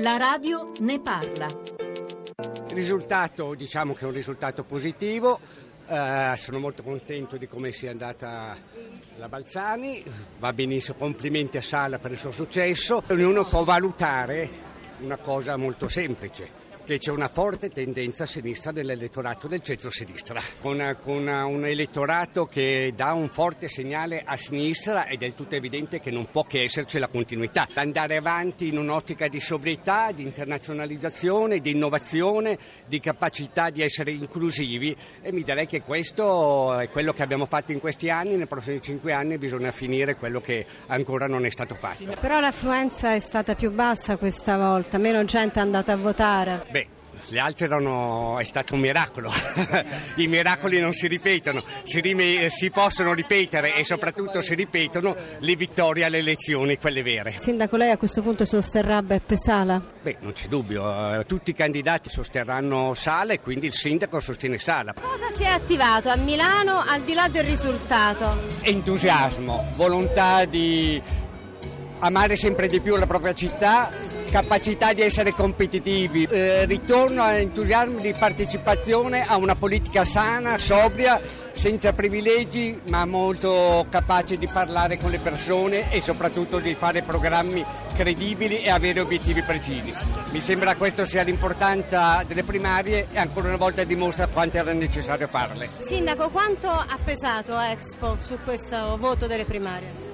La radio ne parla. Il risultato diciamo che è un risultato positivo, eh, sono molto contento di come sia andata la Balzani, va benissimo, complimenti a Sala per il suo successo, ognuno può valutare una cosa molto semplice che c'è una forte tendenza a sinistra nell'elettorato del centro-sinistra, con, con, un elettorato che dà un forte segnale a sinistra ed è tutto evidente che non può che esserci la continuità. Andare avanti in un'ottica di sobrietà, di internazionalizzazione, di innovazione, di capacità di essere inclusivi e mi direi che questo è quello che abbiamo fatto in questi anni, nei prossimi cinque anni bisogna finire quello che ancora non è stato fatto. Però l'affluenza è stata più bassa questa volta, meno gente è andata a votare. Beh, le altre erano, è stato un miracolo. I miracoli non si ripetono, si, rime, si, possono ripetere e soprattutto si ripetono le vittorie alle elezioni, quelle vere. Sindaco, lei a questo punto sosterrà Beppe Sala? Beh, non c'è dubbio, eh, tutti i candidati sosterranno Sala e quindi il sindaco sostiene Sala. Cosa si è attivato a Milano al di là del risultato? Entusiasmo, volontà di amare sempre di più la propria città capacità di essere competitivi, eh, ritorno a entusiasmo di partecipazione a una politica sana, sobria, senza privilegi, ma molto capace di parlare con le persone e soprattutto di fare programmi credibili e avere obiettivi precisi. Mi sembra questo sia l'importanza delle primarie e ancora una volta dimostra quanto era necessario farle. Sindaco, quanto ha pesato Expo su questo voto delle primarie?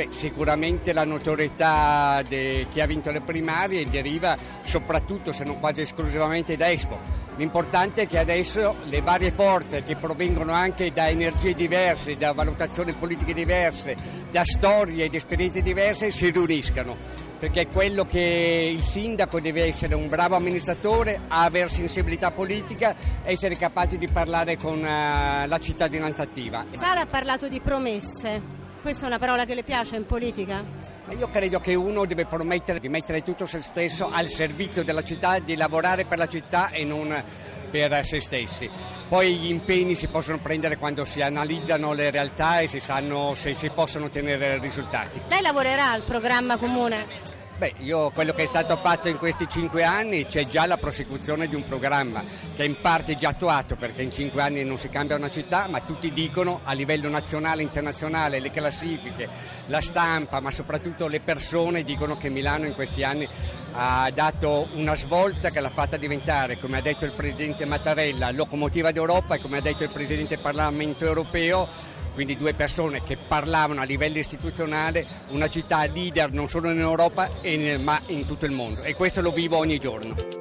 Beh, sicuramente la notorietà di chi ha vinto le primarie deriva soprattutto, se non quasi esclusivamente, da Expo. L'importante è che adesso le varie forze che provengono anche da energie diverse, da valutazioni politiche diverse, da storie ed esperienze diverse si riuniscano perché è quello che il sindaco deve essere un bravo amministratore, avere sensibilità politica, essere capace di parlare con uh, la cittadinanza attiva. Sara ha parlato di promesse. Questa è una parola che le piace in politica? Io credo che uno deve promettere di mettere tutto se stesso al servizio della città, di lavorare per la città e non per se stessi. Poi gli impegni si possono prendere quando si analizzano le realtà e si sanno se si possono ottenere risultati. Lei lavorerà al programma comune? Beh, io quello che è stato fatto in questi cinque anni c'è già la prosecuzione di un programma che è in parte già attuato perché in cinque anni non si cambia una città, ma tutti dicono a livello nazionale e internazionale, le classifiche, la stampa, ma soprattutto le persone dicono che Milano in questi anni ha dato una svolta che l'ha fatta diventare, come ha detto il Presidente Mattarella, locomotiva d'Europa e come ha detto il Presidente del Parlamento europeo quindi due persone che parlavano a livello istituzionale, una città leader non solo in Europa ma in tutto il mondo e questo lo vivo ogni giorno.